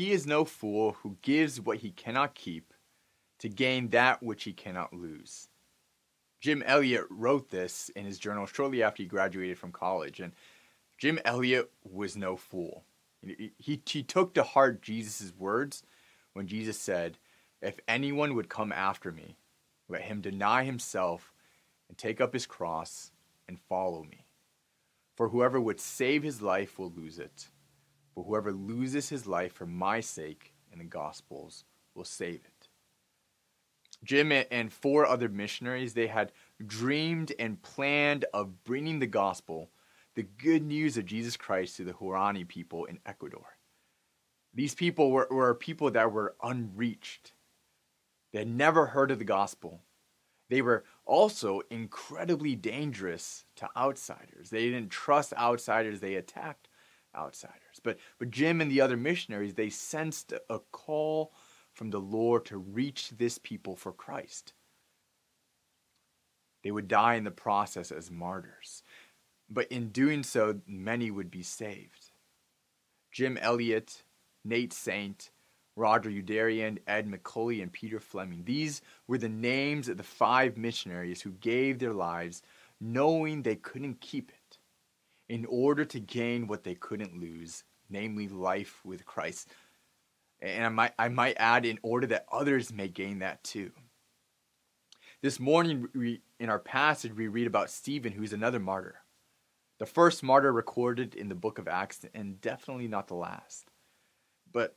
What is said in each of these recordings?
He is no fool who gives what he cannot keep to gain that which he cannot lose. Jim Elliot wrote this in his journal shortly after he graduated from college, and Jim Elliot was no fool. He, he, he took to heart Jesus' words when Jesus said, If anyone would come after me, let him deny himself and take up his cross and follow me. For whoever would save his life will lose it, whoever loses his life for my sake and the gospel's will save it. Jim and four other missionaries, they had dreamed and planned of bringing the gospel, the good news of Jesus Christ to the Huaorani people in Ecuador. These people were, were people that were unreached. They had never heard of the gospel. They were also incredibly dangerous to outsiders. They didn't trust outsiders, they attacked outsiders. But, but Jim and the other missionaries, they sensed a call from the Lord to reach this people for Christ. They would die in the process as martyrs. But in doing so, many would be saved. Jim Elliot, Nate Saint, Roger Youderian, Ed McCully, and Peter Fleming. These were the names of the five missionaries who gave their lives knowing they couldn't keep it in order to gain what they couldn't lose, namely life with Christ. And I might, I might add, in order that others may gain that too. This morning, we, in our passage, we read about Stephen, who's another martyr. The first martyr recorded in the book of Acts, and definitely not the last. But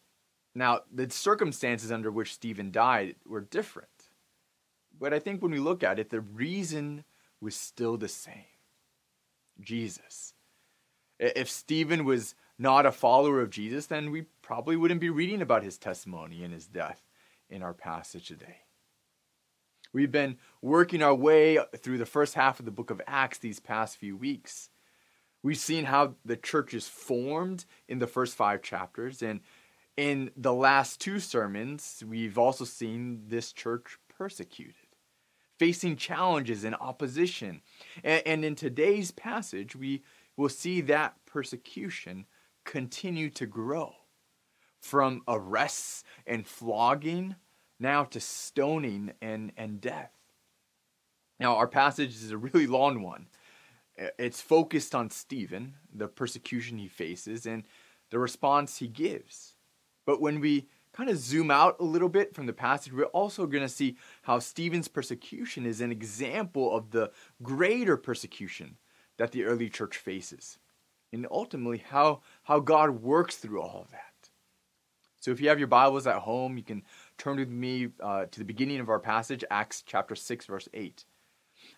now, the circumstances under which Stephen died were different. But I think when we look at it, the reason was still the same Jesus. If Stephen was not a follower of Jesus, then we probably wouldn't be reading about his testimony and his death in our passage today. We've been working our way through the first half of the book of Acts these past few weeks. We've seen how the church is formed in the first five chapters, and in the last two sermons, we've also seen this church persecuted, facing challenges and opposition. And, in today's passage, we will see that persecution continue to grow from arrests and flogging now to stoning and, and death. Now, our passage is a really long one. It's focused on Stephen, the persecution he faces, and the response he gives. But when we kind of zoom out a little bit from the passage, we're also going to see how Stephen's persecution is an example of the greater persecution that the early church faces. And ultimately, how, how God works through all of that. So if you have your Bibles at home, you can turn with me uh, to the beginning of our passage, Acts chapter 6, verse 8.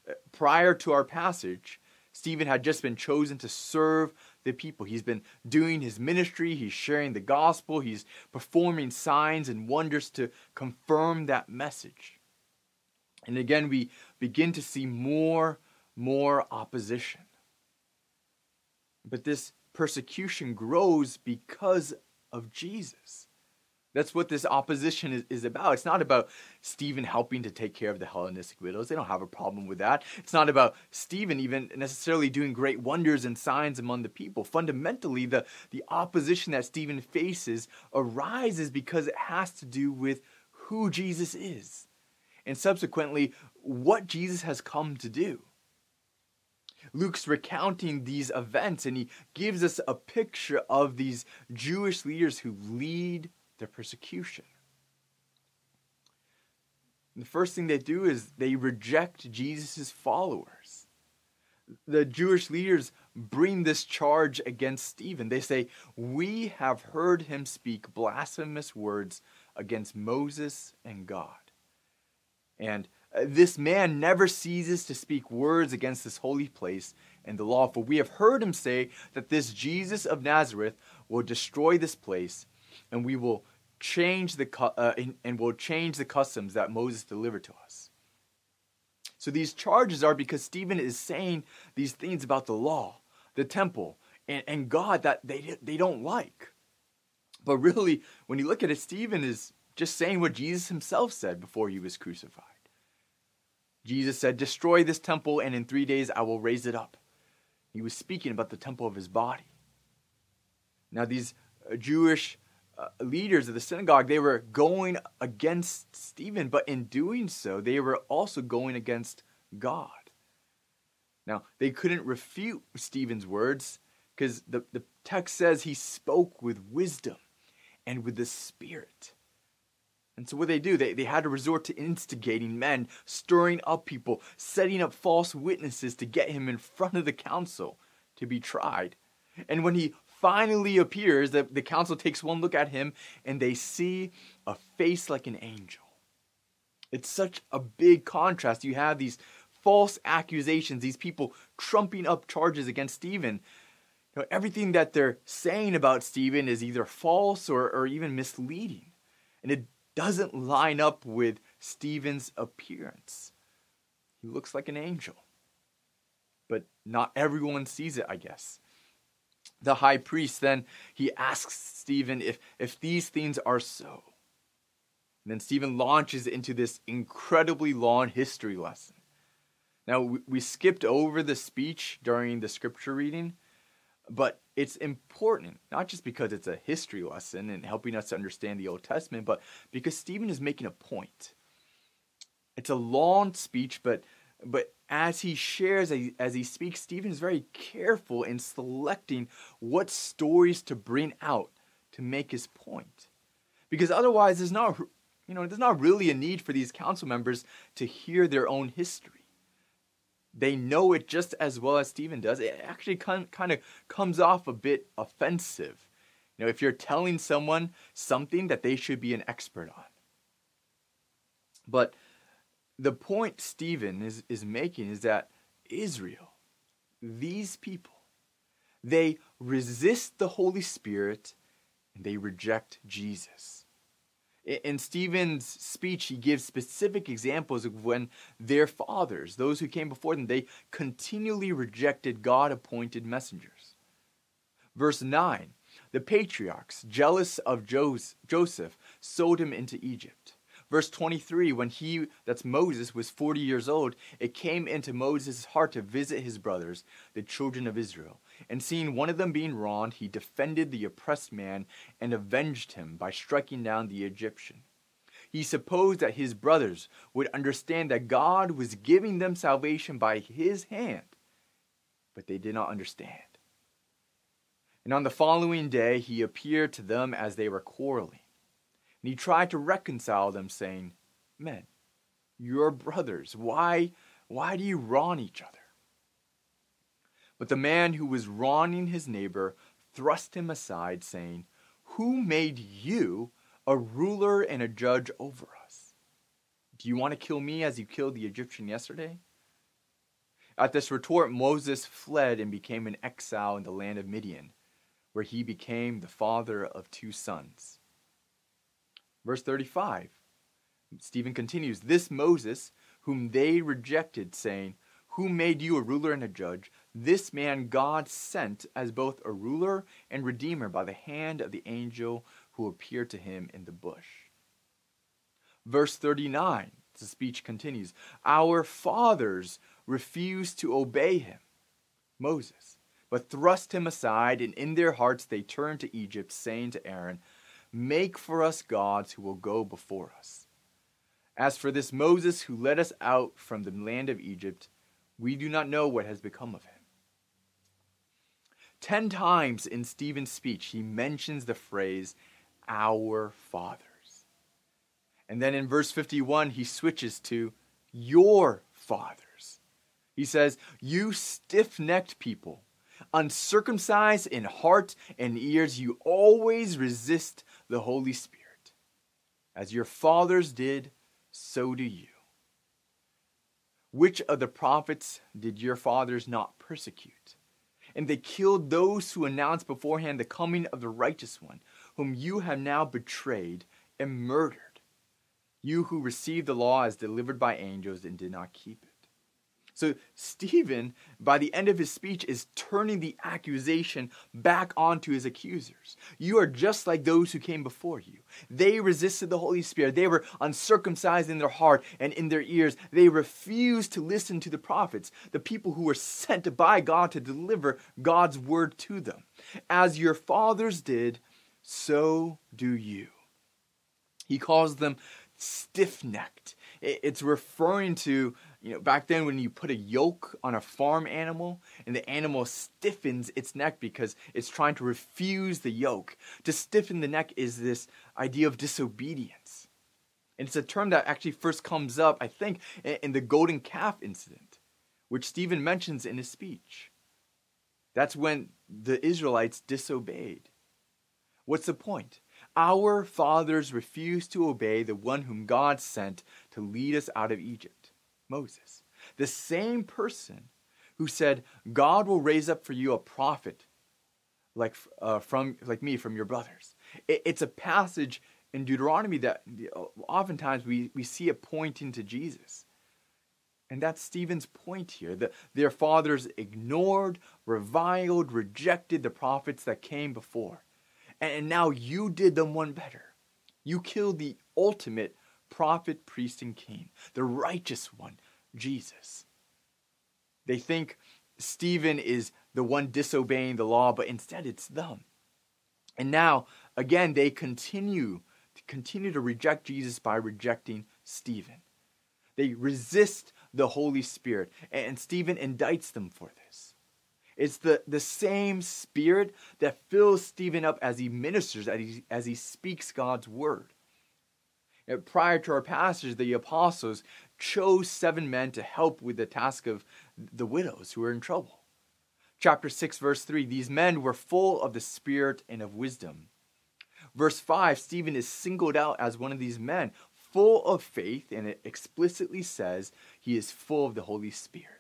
Uh, prior to our passage, Stephen had just been chosen to serve the people. He's been doing his ministry, he's sharing the gospel, he's performing signs and wonders to confirm that message. And again, we begin to see more, more opposition. But this persecution grows because of Jesus. That's what this opposition is, is about. It's not about Stephen helping to take care of the Hellenistic widows. They don't have a problem with that. It's not about Stephen even necessarily doing great wonders and signs among the people. Fundamentally, the, the opposition that Stephen faces arises because it has to do with who Jesus is and subsequently what Jesus has come to do. Luke's recounting these events and he gives us a picture of these Jewish leaders who lead their persecution. And the first thing they do is they reject Jesus' followers. The Jewish leaders bring this charge against Stephen. They say, We have heard him speak blasphemous words against Moses and God. And this man never ceases to speak words against this holy place and the law. For we have heard him say that this Jesus of Nazareth will destroy this place and we will change the uh, and will change the customs that Moses delivered to us. So these charges are because Stephen is saying these things about the law, the temple, and, and God that they they don't like. But really, when you look at it, Stephen is just saying what Jesus himself said before he was crucified. Jesus said, Destroy this temple, and in three days I will raise it up. He was speaking about the temple of his body. Now, these uh, Jewish uh, leaders of the synagogue, they were going against Stephen, but in doing so, they were also going against God. Now, they couldn't refute Stephen's words because the, the text says he spoke with wisdom and with the Spirit. And so, what they do, they, they had to resort to instigating men, stirring up people, setting up false witnesses to get him in front of the council to be tried. And when he finally appears, the, the council takes one look at him and they see a face like an angel. It's such a big contrast. You have these false accusations, these people trumping up charges against Stephen. You know, everything that they're saying about Stephen is either false or, or even misleading. And it doesn't line up with Stephen's appearance. He looks like an angel. But not everyone sees it, I guess the high priest then he asks Stephen if if these things are so. And then Stephen launches into this incredibly long history lesson. Now we, we skipped over the speech during the scripture reading, but it's important not just because it's a history lesson and helping us to understand the Old Testament, but because Stephen is making a point. It's a long speech, but but as he shares, as he speaks, Stephen is very careful in selecting what stories to bring out to make his point. Because otherwise, there's not, you know, there's not really a need for these council members to hear their own history. They know it just as well as Stephen does. It actually kind of comes off a bit offensive. You know, if you're telling someone something that they should be an expert on. But the point Stephen is, is making is that Israel, these people, they resist the Holy Spirit and they reject Jesus. In Stephen's speech, he gives specific examples of when their fathers, those who came before them, they continually rejected God appointed messengers. Verse 9 The patriarchs, jealous of Joseph, sold him into Egypt. Verse 23 When he, that's Moses, was 40 years old, it came into Moses' heart to visit his brothers, the children of Israel. And seeing one of them being wronged, he defended the oppressed man and avenged him by striking down the Egyptian. He supposed that his brothers would understand that God was giving them salvation by his hand, but they did not understand. And on the following day, he appeared to them as they were quarreling. And he tried to reconcile them, saying, Men, you're brothers. Why, why do you wrong each other? But the man who was wronging his neighbor thrust him aside, saying, Who made you a ruler and a judge over us? Do you want to kill me as you killed the Egyptian yesterday? At this retort, Moses fled and became an exile in the land of Midian, where he became the father of two sons. Verse 35, Stephen continues This Moses, whom they rejected, saying, Who made you a ruler and a judge? This man God sent as both a ruler and redeemer by the hand of the angel who appeared to him in the bush. Verse 39, the speech continues Our fathers refused to obey him, Moses, but thrust him aside, and in their hearts they turned to Egypt, saying to Aaron, Make for us gods who will go before us. As for this Moses who led us out from the land of Egypt, we do not know what has become of him. Ten times in Stephen's speech, he mentions the phrase, our fathers. And then in verse 51, he switches to your fathers. He says, You stiff necked people, uncircumcised in heart and ears, you always resist the Holy Spirit. As your fathers did, so do you. Which of the prophets did your fathers not persecute? And they killed those who announced beforehand the coming of the righteous one, whom you have now betrayed and murdered. You who received the law as delivered by angels and did not keep it. So Stephen, by the end of his speech, is turning the accusation back onto his accusers. You are just like those who came before you. They resisted the Holy Spirit. They were uncircumcised in their heart and in their ears. They refused to listen to the prophets, the people who were sent by God to deliver God's word to them. As your fathers did, so do you. He calls them stiff necked. It's referring to, you know, back then when you put a yoke on a farm animal and the animal stiffens its neck because it's trying to refuse the yoke. To stiffen the neck is this idea of disobedience. And it's a term that actually first comes up, I think, in the golden calf incident, which Stephen mentions in his speech. That's when the Israelites disobeyed. What's the point? Our fathers refused to obey the one whom God sent to lead us out of Egypt, Moses. The same person who said, God will raise up for you a prophet like, uh, from, like me from your brothers. It, it's a passage in Deuteronomy that oftentimes we, we see it pointing to Jesus. And that's Stephen's point here that their fathers ignored, reviled, rejected the prophets that came before. And now you did them one better. You killed the ultimate prophet, priest, and king, the righteous one, Jesus. They think Stephen is the one disobeying the law, but instead it's them. And now, again, they continue to continue to reject Jesus by rejecting Stephen. They resist the Holy Spirit, and Stephen indicts them for this. It's the, the same spirit that fills Stephen up as he ministers, as he, as he speaks God's word. Prior to our passage, the apostles chose seven men to help with the task of the widows who were in trouble. Chapter 6, verse 3 These men were full of the Spirit and of wisdom. Verse 5 Stephen is singled out as one of these men, full of faith, and it explicitly says he is full of the Holy Spirit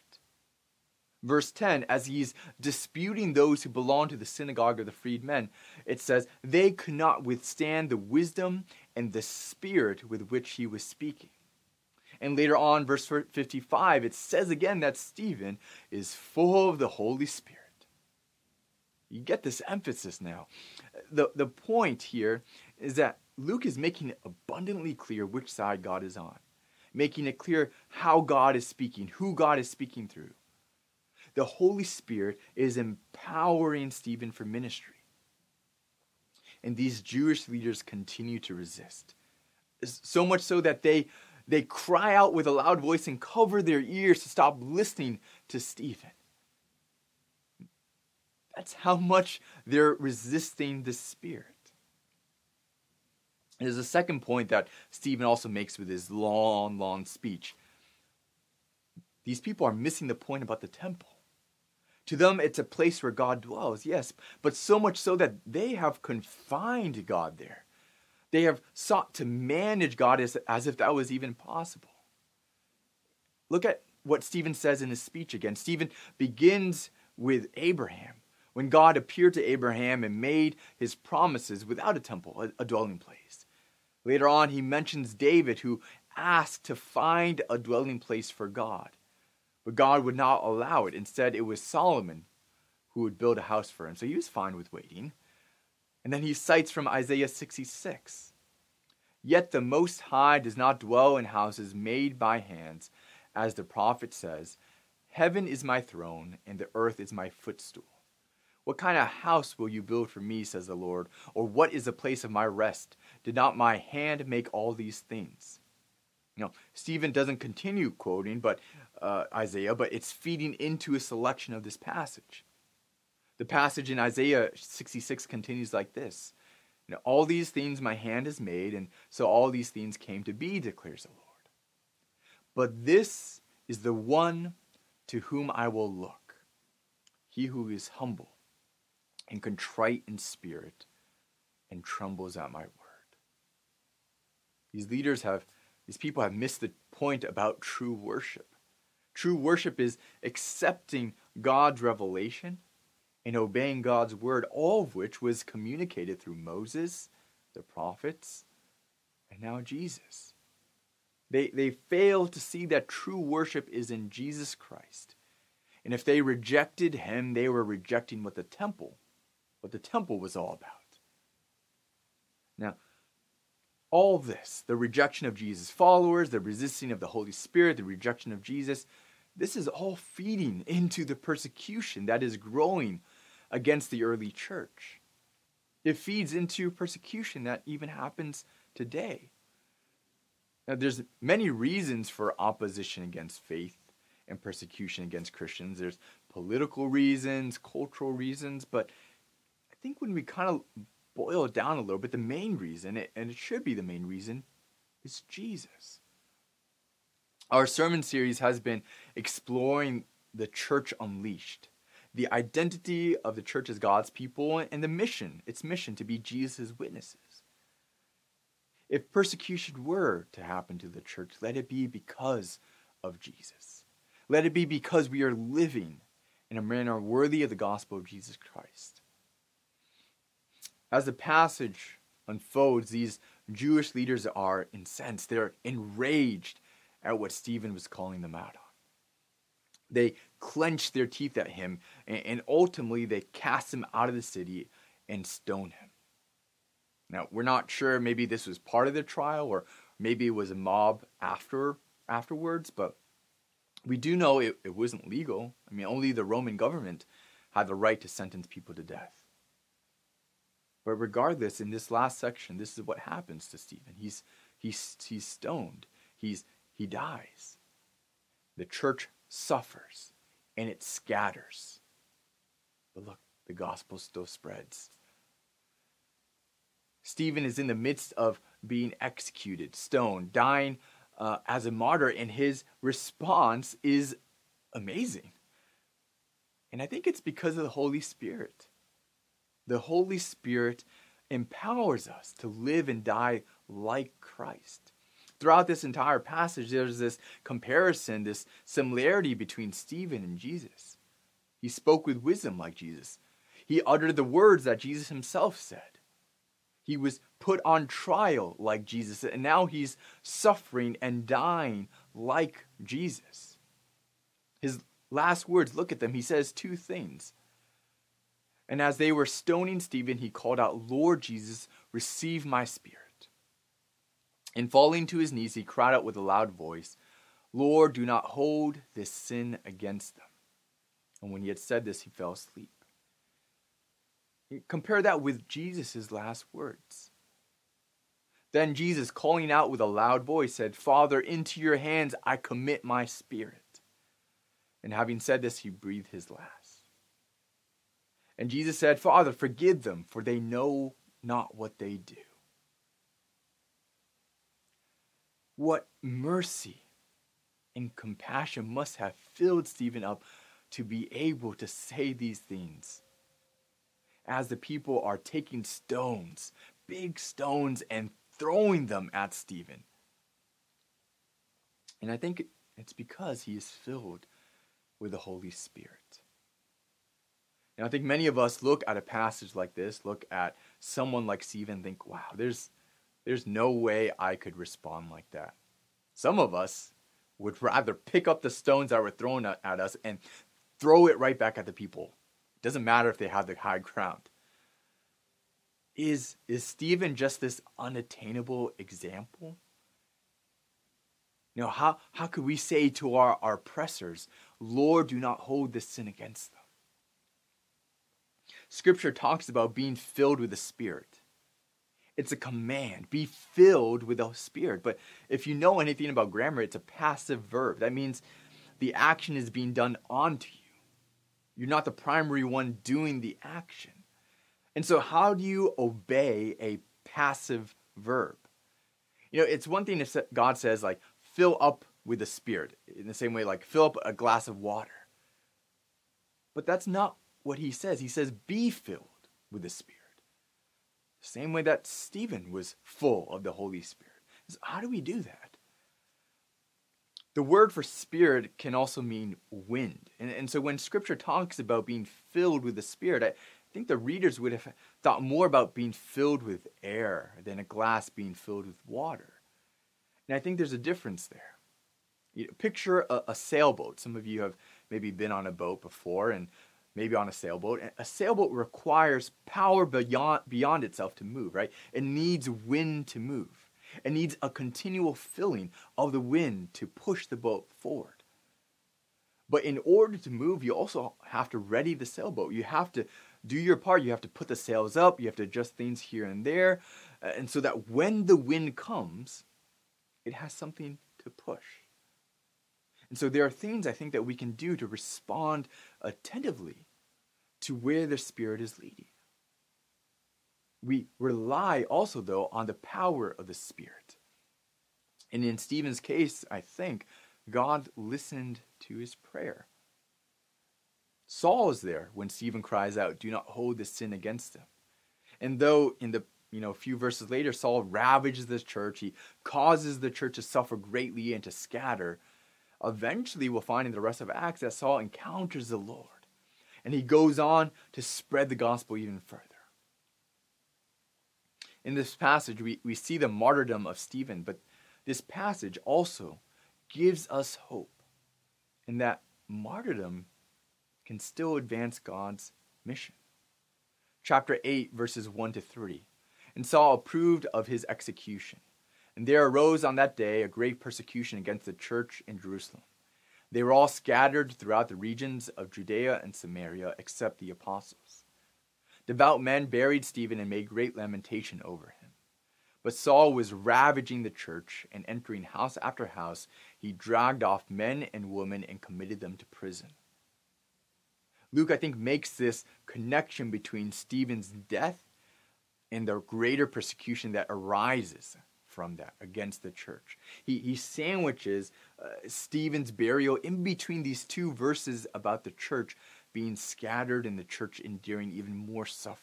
verse 10, as he's disputing those who belong to the synagogue of the freedmen, it says, They could not withstand the wisdom and the spirit with which he was speaking. And later on, verse 55, it says again that Stephen is full of the Holy Spirit. You get this emphasis now. The, the point here is that Luke is making it abundantly clear which side God is on, making it clear how God is speaking, who God is speaking through the Holy Spirit is empowering Stephen for ministry. And these Jewish leaders continue to resist. So much so that they, they cry out with a loud voice and cover their ears to stop listening to Stephen. That's how much they're resisting the Spirit. There's a second point that Stephen also makes with his long, long speech. These people are missing the point about the temple. To them, it's a place where God dwells, yes, but so much so that they have confined God there. They have sought to manage God as, as if that was even possible. Look at what Stephen says in his speech again. Stephen begins with Abraham, when God appeared to Abraham and made his promises without a temple, a, a dwelling place. Later on, he mentions David, who asked to find a dwelling place for God. But God would not allow it. Instead, it was Solomon who would build a house for him. So he was fine with waiting. And then he cites from Isaiah 66 Yet the Most High does not dwell in houses made by hands, as the prophet says, Heaven is my throne, and the earth is my footstool. What kind of house will you build for me, says the Lord? Or what is the place of my rest? Did not my hand make all these things? You know, Stephen doesn't continue quoting, but uh, Isaiah, but it's feeding into a selection of this passage. The passage in Isaiah 66 continues like this know, All these things my hand has made, and so all these things came to be, declares the Lord. But this is the one to whom I will look, he who is humble and contrite in spirit and trembles at my word. These leaders have, these people have missed the point about true worship. True worship is accepting God's revelation and obeying God's word, all of which was communicated through Moses, the prophets, and now Jesus. They, they fail to see that true worship is in Jesus Christ. And if they rejected him, they were rejecting what the temple, what the temple was all about. Now, all this, the rejection of Jesus' followers, the resisting of the Holy Spirit, the rejection of Jesus, this is all feeding into the persecution that is growing against the early church. It feeds into persecution that even happens today. Now, there's many reasons for opposition against faith and persecution against Christians. There's political reasons, cultural reasons, but I think when we kind of boil it down a little bit, the main reason, and it should be the main reason, is Jesus. Our sermon series has been exploring the church unleashed, the identity of the church as God's people, and the mission, its mission to be Jesus' witnesses. If persecution were to happen to the church, let it be because of Jesus. Let it be because we are living in a manner worthy of the gospel of Jesus Christ. As the passage unfolds, these Jewish leaders are incensed. They're enraged at what Stephen was calling them out on. They clench their teeth at him, and ultimately they cast him out of the city and stone him. Now, we're not sure, maybe this was part of the trial, or maybe it was a mob after afterwards, but we do know it, it wasn't legal. I mean, only the Roman government had the right to sentence people to death. But regardless, in this last section, this is what happens to Stephen. He's, he's, he's stoned. He's, he dies. The church suffers and it scatters. But look, the gospel still spreads. Stephen is in the midst of being executed, stoned, dying uh, as a martyr, and his response is amazing. And I think it's because of the Holy Spirit. The Holy Spirit empowers us to live and die like Christ. Throughout this entire passage, there's this comparison, this similarity between Stephen and Jesus. He spoke with wisdom like Jesus. He uttered the words that Jesus himself said. He was put on trial like Jesus, and now he's suffering and dying like Jesus. His last words, look at them, he says two things. And as they were stoning Stephen, he called out, Lord Jesus, receive my spirit. And falling to his knees, he cried out with a loud voice, Lord, do not hold this sin against them. And when he had said this, he fell asleep. Compare that with Jesus' last words. Then Jesus, calling out with a loud voice, said, Father, into your hands I commit my spirit. And having said this, he breathed his last. And Jesus said, Father, forgive them, for they know not what they do. What mercy and compassion must have filled Stephen up to be able to say these things as the people are taking stones, big stones, and throwing them at Stephen. And I think it's because he is filled with the Holy Spirit. And I think many of us look at a passage like this, look at someone like Stephen, think, wow, there's, there's no way I could respond like that. Some of us would rather pick up the stones that were thrown at, at us and throw it right back at the people. It doesn't matter if they have the high ground. Is, is Stephen just this unattainable example? You know, how, how could we say to our, our oppressors, Lord, do not hold this sin against them? Scripture talks about being filled with the Spirit. It's a command. Be filled with the Spirit. But if you know anything about grammar, it's a passive verb. That means the action is being done onto you. You're not the primary one doing the action. And so, how do you obey a passive verb? You know, it's one thing if God says, like, fill up with the Spirit, in the same way, like, fill up a glass of water. But that's not what he says. He says, be filled with the Spirit. Same way that Stephen was full of the Holy Spirit. So how do we do that? The word for spirit can also mean wind. And, and so when scripture talks about being filled with the Spirit, I, think the readers would have thought more about being filled with air than a glass being filled with water. And I think there's a difference there. You know, picture a, a sailboat. Some of you have maybe been on a boat before and maybe on a sailboat. A sailboat requires power beyond, beyond itself to move, right? It needs wind to move. It needs a continual filling of the wind to push the boat forward. But in order to move, you also have to ready the sailboat. You have to do your part. You have to put the sails up, you have to adjust things here and there. Uh, and so that when the wind comes, it has something to push. And so there are things I think that we can do to respond attentively to where the Spirit is leading. We rely also, though, on the power of the Spirit. And in Stephen's case, I think God listened to his prayer. Saul is there when Stephen cries out, Do not hold this sin against them. And though in the you know, a few verses later, Saul ravages the church. He causes the church to suffer greatly and to scatter. Eventually, we'll find in the rest of Acts that Saul encounters the Lord. And he goes on to spread the gospel even further. In this passage, we, we see the martyrdom of Stephen, but this passage also gives us hope in that martyrdom can still advance God's mission. Chapter 8, verses 1 to 3. And Saul approved of his execution. And there arose on that day a great persecution against the church in Jerusalem. They were all scattered throughout the regions of Judea and Samaria, except the apostles. Devout men buried Stephen and made great lamentation over him. But Saul was ravaging the church, and entering house after house, he dragged off men and women and committed them to prison. Luke, I think, makes this connection between Stephen's death and the greater persecution that arises from that against the church. He, he sandwiches uh, Stephen's burial in between these two verses about the church being scattered and the church enduring even more suffering.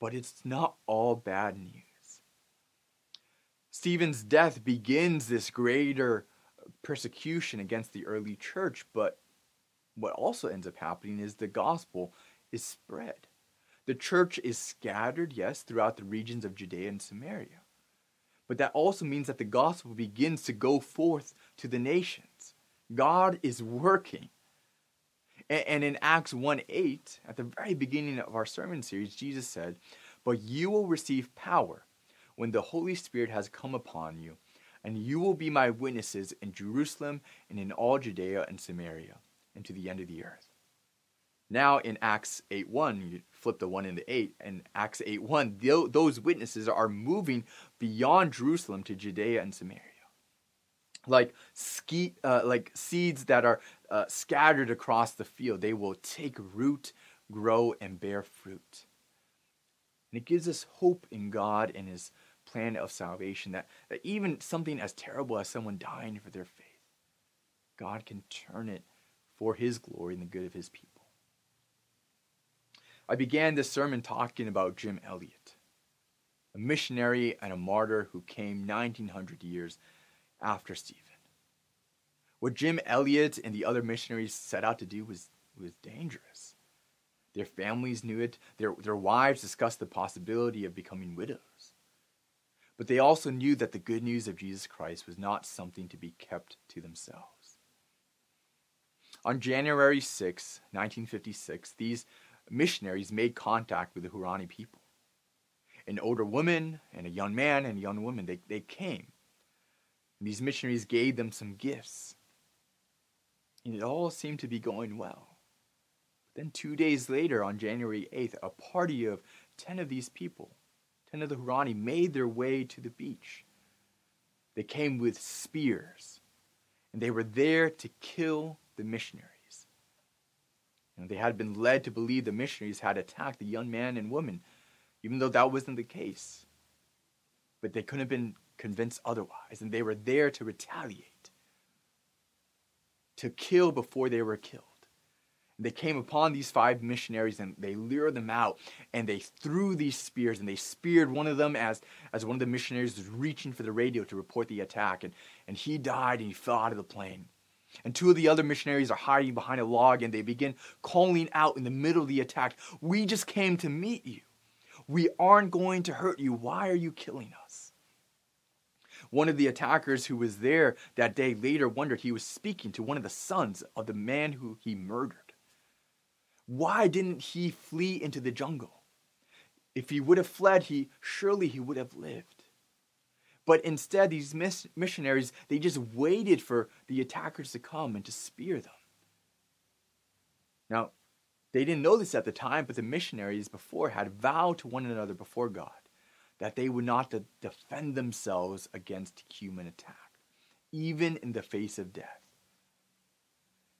But it's not all bad news. Stephen's death begins this greater persecution against the early church, but what also ends up happening is the gospel is spread. The church is scattered, yes, throughout the regions of Judea and Samaria. But that also means that the gospel begins to go forth to the nations. God is working. And in Acts 1 8, at the very beginning of our sermon series, Jesus said, But you will receive power when the Holy Spirit has come upon you, and you will be my witnesses in Jerusalem and in all Judea and Samaria and to the end of the earth. Now in Acts 8 1, you flip the 1 into 8, and Acts 8 1, those witnesses are moving beyond Jerusalem to Judea and Samaria. Like, ski, uh, like seeds that are uh, scattered across the field, they will take root, grow, and bear fruit. And it gives us hope in God and His plan of salvation that, that even something as terrible as someone dying for their faith, God can turn it for his glory and the good of his people. I began this sermon talking about Jim Elliot, a missionary and a martyr who came 1900 years after Stephen. What Jim Elliot and the other missionaries set out to do was, was dangerous. Their families knew it, their, their wives discussed the possibility of becoming widows. But they also knew that the good news of Jesus Christ was not something to be kept to themselves. On January 6, 1956, these missionaries made contact with the Huaorani people. An older woman and a young man and a young woman, they, they came. And these missionaries gave them some gifts. And it all seemed to be going well. But then, two days later, on January 8th, a party of 10 of these people, 10 of the Huaorani, made their way to the beach. They came with spears, and they were there to kill the missionaries. And they had been led to believe the missionaries had attacked the young man and woman, even though that wasn't the case. But they couldn't have been convinced otherwise, and they were there to retaliate, to kill before they were killed. And they came upon these five missionaries and they lured them out and they threw these spears and they speared one of them as, as one of the missionaries was reaching for the radio to report the attack and, and he died and he fell out of the plane and two of the other missionaries are hiding behind a log and they begin calling out in the middle of the attack We just came to meet you. We aren't going to hurt you. Why are you killing us? One of the attackers who was there that day later wondered he was speaking to one of the sons of the man who he murdered. Why didn't he flee into the jungle? If he would have fled, he surely he would have lived. But instead, these miss- missionaries, they just waited for the attackers to come and to spear them. Now, They didn't know this at the time, but the missionaries before had vowed to one another before God that they would not de- defend themselves against human attack, even in the face of death.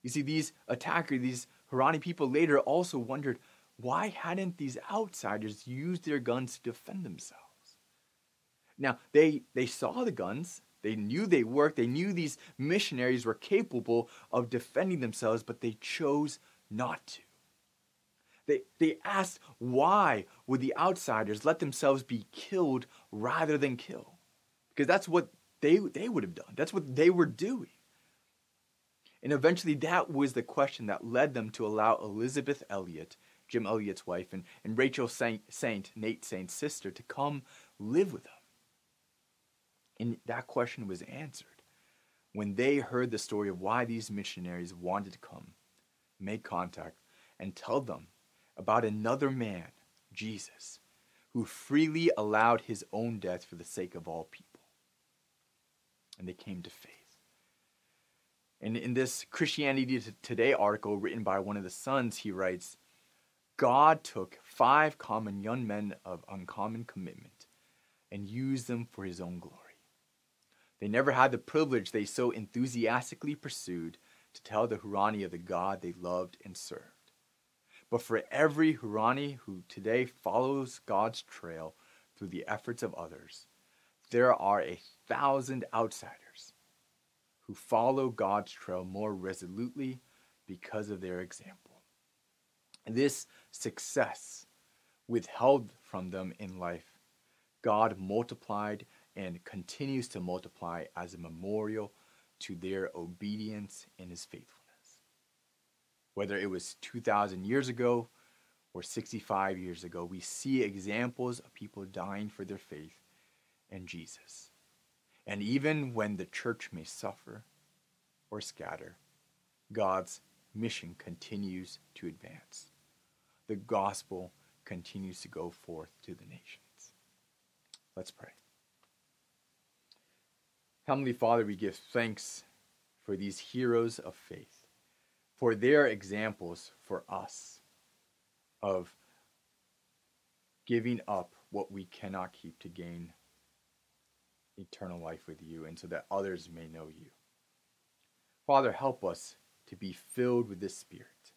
You see, these attackers, these Huaorani people later also wondered why hadn't these outsiders used their guns to defend themselves? Now, they, they saw the guns, they knew they worked, they knew these missionaries were capable of defending themselves, but they chose not to. They, they asked why would the outsiders let themselves be killed rather than kill? Because that's what they, they would have done. That's what they were doing. And eventually that was the question that led them to allow Elisabeth Elliot, Jim Elliot's wife, and, and Rachel Saint, Saint, Nate Saint's sister, to come live with them. And that question was answered when they heard the story of why these missionaries wanted to come, make contact, and tell them about another man, Jesus, who freely allowed his own death for the sake of all people. And they came to faith. And in this Christianity Today article written by one of the sons, he writes God took five common young men of uncommon commitment and used them for his own glory. They never had the privilege they so enthusiastically pursued to tell the Huaorani of the God they loved and served. But for every Huaorani who today follows God's trail through the efforts of others, there are a thousand outsiders who follow God's trail more resolutely because of their example. This success withheld from them in life, God multiplied and continues to multiply as a memorial to their obedience and his faithfulness whether it was 2,000 years ago or 65 years ago, we see examples of people dying for their faith in Jesus. And even when the church may suffer or scatter, God's mission continues to advance. The gospel continues to go forth to the nations. Let's pray. Heavenly Father, we give thanks for these heroes of faith for their examples for us of giving up what we cannot keep to gain eternal life with you and so that others may know you. Father, help us to be filled with this Spirit,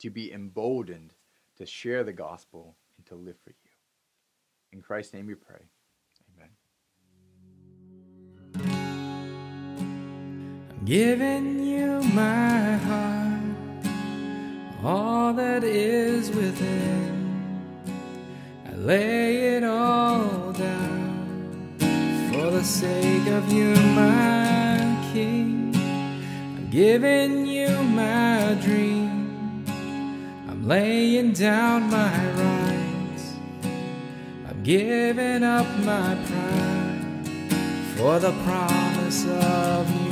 to be emboldened to share the gospel and to live for you. In Christ's name we pray. Giving you my heart all that is within. I lay it all down for the sake of you, my King. I'm giving you my dream. I'm laying down my rights. I'm giving up my pride for the promise of new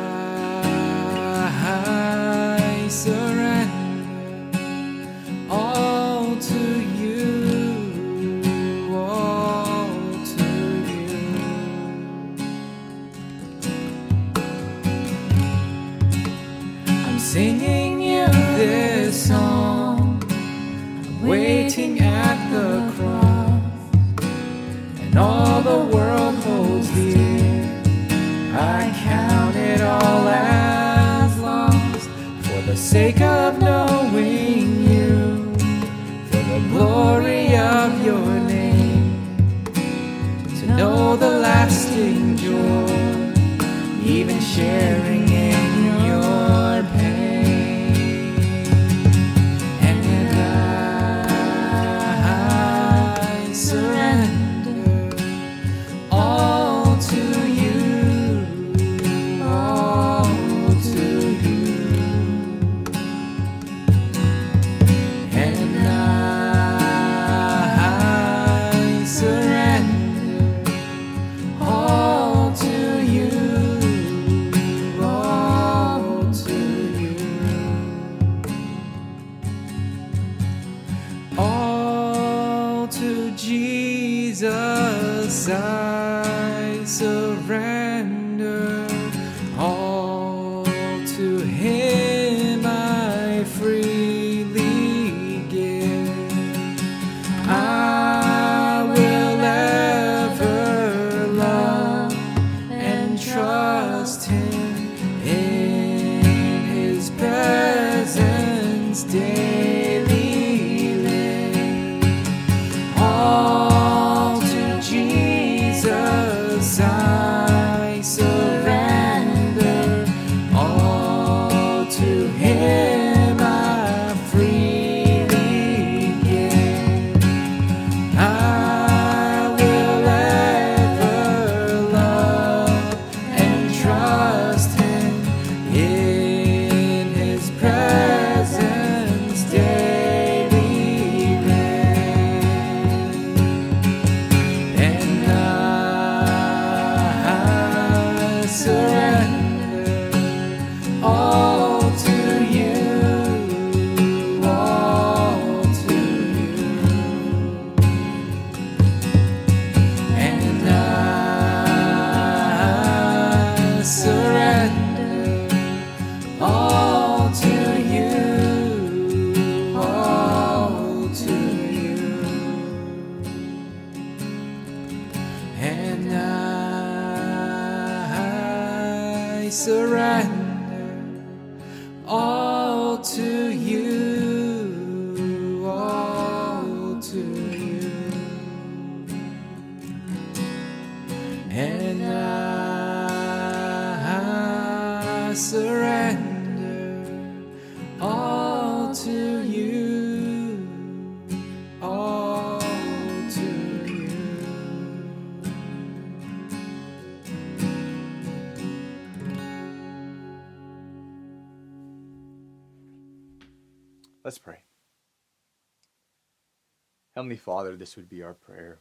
Heavenly Father, this would be our prayer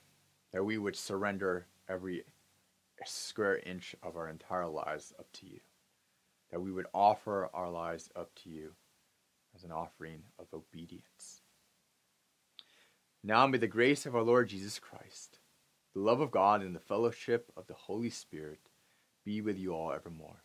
that we would surrender every square inch of our entire lives up to you, that we would offer our lives up to you as an offering of obedience. Now may the grace of our Lord Jesus Christ, the love of God, and the fellowship of the Holy Spirit be with you all evermore.